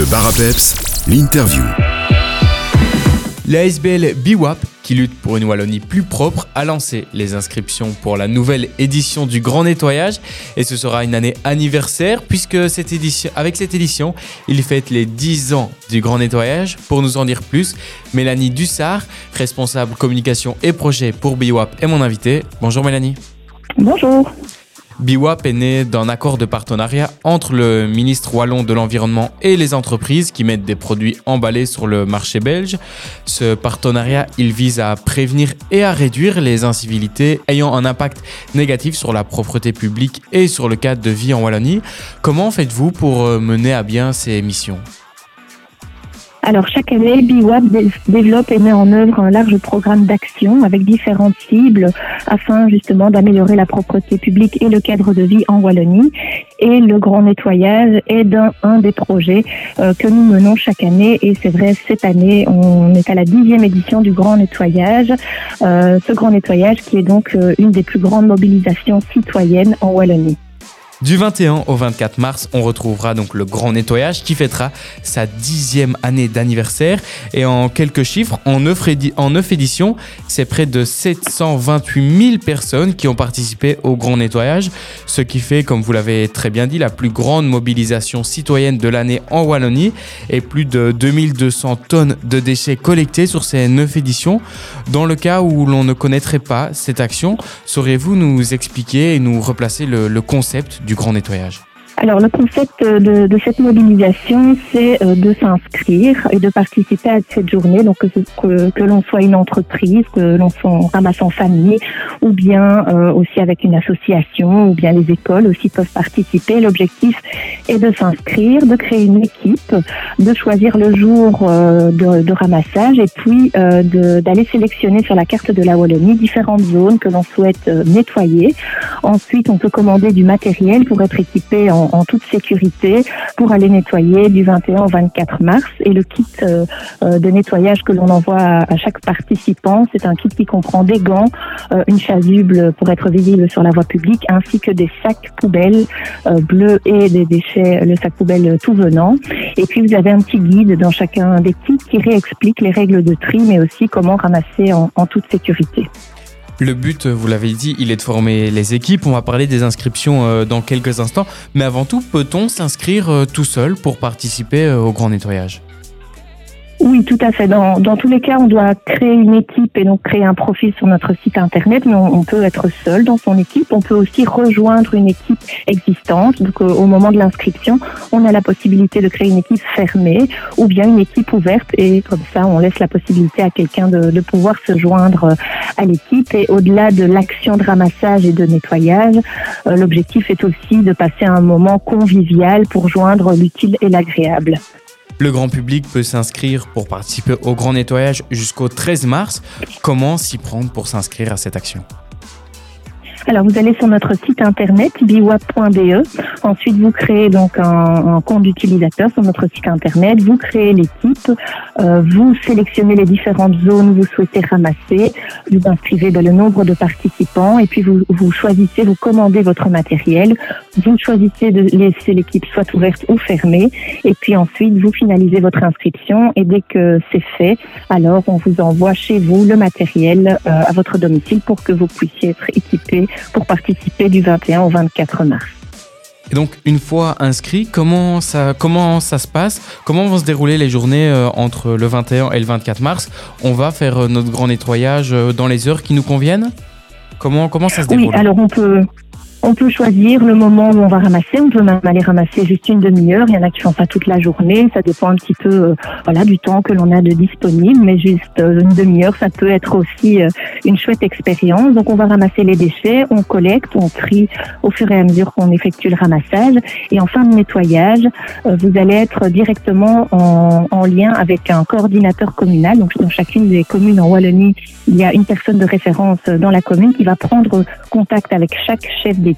Le Bar à Peps, l'interview. La SBL BWAP, qui lutte pour une Wallonie plus propre, a lancé les inscriptions pour la nouvelle édition du Grand Nettoyage. Et ce sera une année anniversaire, puisque cette édition, avec cette édition, il fête les 10 ans du Grand Nettoyage. Pour nous en dire plus, Mélanie Dussard, responsable communication et projet pour BWAP, est mon invitée. Bonjour Mélanie. Bonjour. BWAP est né d'un accord de partenariat entre le ministre wallon de l'Environnement et les entreprises qui mettent des produits emballés sur le marché belge. Ce partenariat, il vise à prévenir et à réduire les incivilités ayant un impact négatif sur la propreté publique et sur le cadre de vie en Wallonie. Comment faites-vous pour euh, mener à bien ces missions? Alors chaque année, BWAP développe et met en œuvre un large programme d'action avec différentes cibles afin justement d'améliorer la propreté publique et le cadre de vie en Wallonie. Et le grand nettoyage est d'un un des projets euh, que nous menons chaque année. Et c'est vrai, cette année, on est à la dixième édition du grand nettoyage. Euh, ce grand nettoyage qui est donc euh, une des plus grandes mobilisations citoyennes en Wallonie. Du 21 au 24 mars, on retrouvera donc le grand nettoyage qui fêtera sa dixième année d'anniversaire. Et en quelques chiffres, en neuf, en éditions, c'est près de 728 000 personnes qui ont participé au grand nettoyage, ce qui fait, comme vous l'avez très bien dit, la plus grande mobilisation citoyenne de l'année en Wallonie et plus de 2200 tonnes de déchets collectés sur ces neuf éditions. Dans le cas où l'on ne connaîtrait pas cette action, sauriez-vous nous expliquer et nous replacer le, le concept grand nettoyage alors le concept de, de cette mobilisation, c'est euh, de s'inscrire et de participer à cette journée. Donc que, l'on soit une entreprise, que l'on soit ramasse en famille, ou bien euh, aussi avec une association, ou bien les écoles aussi peuvent participer. L'objectif est de s'inscrire, de créer une équipe, de choisir le jour euh, de, ramassage et puis d'aller sélectionner sur la carte de la Wallonie différentes zones que l'on souhaite nettoyer. Ensuite, on peut commander du matériel pour être équipé en toute sécurité pour aller nettoyer du 21 au 24 mars. Et le kit euh, euh, de nettoyage que l'on envoie à, chaque participant, c'est un kit qui comprend des gants, euh, une chasuble pour être visible sur la voie publique, ainsi que des sacs poubelles bleus et des déchets, le sac poubelle tout venant. Et puis vous avez un petit guide dans chacun des kits qui réexplique les règles de tri, mais aussi comment ramasser en toute sécurité. Le but, vous l'avez dit, il est de former les équipes. On va parler des inscriptions euh, dans quelques instants. Mais avant tout, peut-on s'inscrire euh, tout seul pour participer euh, au grand nettoyage? Oui, tout à fait. Dans, dans, tous les cas, on doit créer une équipe et donc créer un profil sur notre site internet, mais on, peut être seul dans son équipe. On peut aussi rejoindre une équipe existante. Donc, au moment de l'inscription, on a la possibilité de créer une équipe fermée ou bien une équipe ouverte et comme ça, on laisse la possibilité à quelqu'un de, de pouvoir se joindre à l'équipe. Et au-delà de l'action de ramassage et de nettoyage, euh, l'objectif est aussi de passer un moment convivial pour joindre l'utile et l'agréable. Le grand public peut s'inscrire pour participer au grand nettoyage jusqu'au 13 mars. Comment s'y prendre pour s'inscrire à cette action? Alors vous allez sur notre site internet biwap.be. Ensuite vous créez donc un, compte d'utilisateur sur notre site internet. Vous créez l'équipe. Euh, vous sélectionnez les différentes zones où vous souhaitez ramasser. Vous inscrivez le nombre de participants et puis vous, vous choisissez, vous commandez votre matériel. Vous choisissez de laisser l'équipe soit ouverte ou fermée. Et puis ensuite vous finalisez votre inscription et dès que c'est fait, alors on vous envoie chez vous le matériel euh, à votre domicile pour que vous puissiez être équipé pour participer du 21 au 24 mars. Et donc, une fois inscrit, comment ça, comment ça se passe? Comment vont se dérouler les journées euh, entre le 21 et le 24 mars? On va faire euh, notre grand nettoyage euh, dans les heures qui nous conviennent? Comment, comment ça se déroule? Oui, alors on peut, on peut choisir le moment où on va ramasser. On peut même aller ramasser juste une demi-heure. Il y en a qui font ça toute la journée. Ça dépend un petit peu, euh, voilà, du temps que l'on a de disponible. Mais juste euh, une demi-heure, ça peut être aussi euh, une chouette expérience. Donc, on va ramasser les déchets, on collecte, on trie au fur et à mesure qu'on effectue le ramassage. Et en fin de nettoyage, vous allez être directement en, en, lien avec un coordinateur communal. Donc, dans chacune des communes en Wallonie, il y a une personne de référence dans la commune qui va prendre contact avec chaque chef de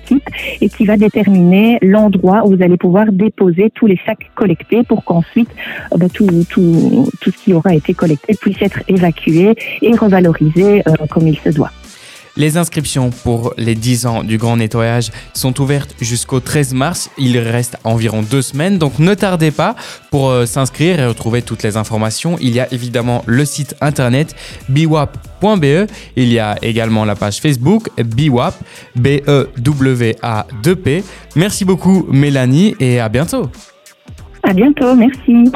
et qui va déterminer l'endroit où vous allez pouvoir déposer tous les sacs collectés pour qu'ensuite euh, tout, tout, tout ce qui aura été collecté puisse être évacué et revalorisé euh, comme il se doit. Les inscriptions pour les 10 ans du grand nettoyage sont ouvertes jusqu'au 13 mars. Il reste environ deux semaines, donc ne tardez pas pour euh, s'inscrire et retrouver toutes les informations. Il y a évidemment le site internet biwap.be. Il y a également la page Facebook biwap, B-E-W-A-2-P. Merci beaucoup Mélanie et à bientôt. À bientôt, merci.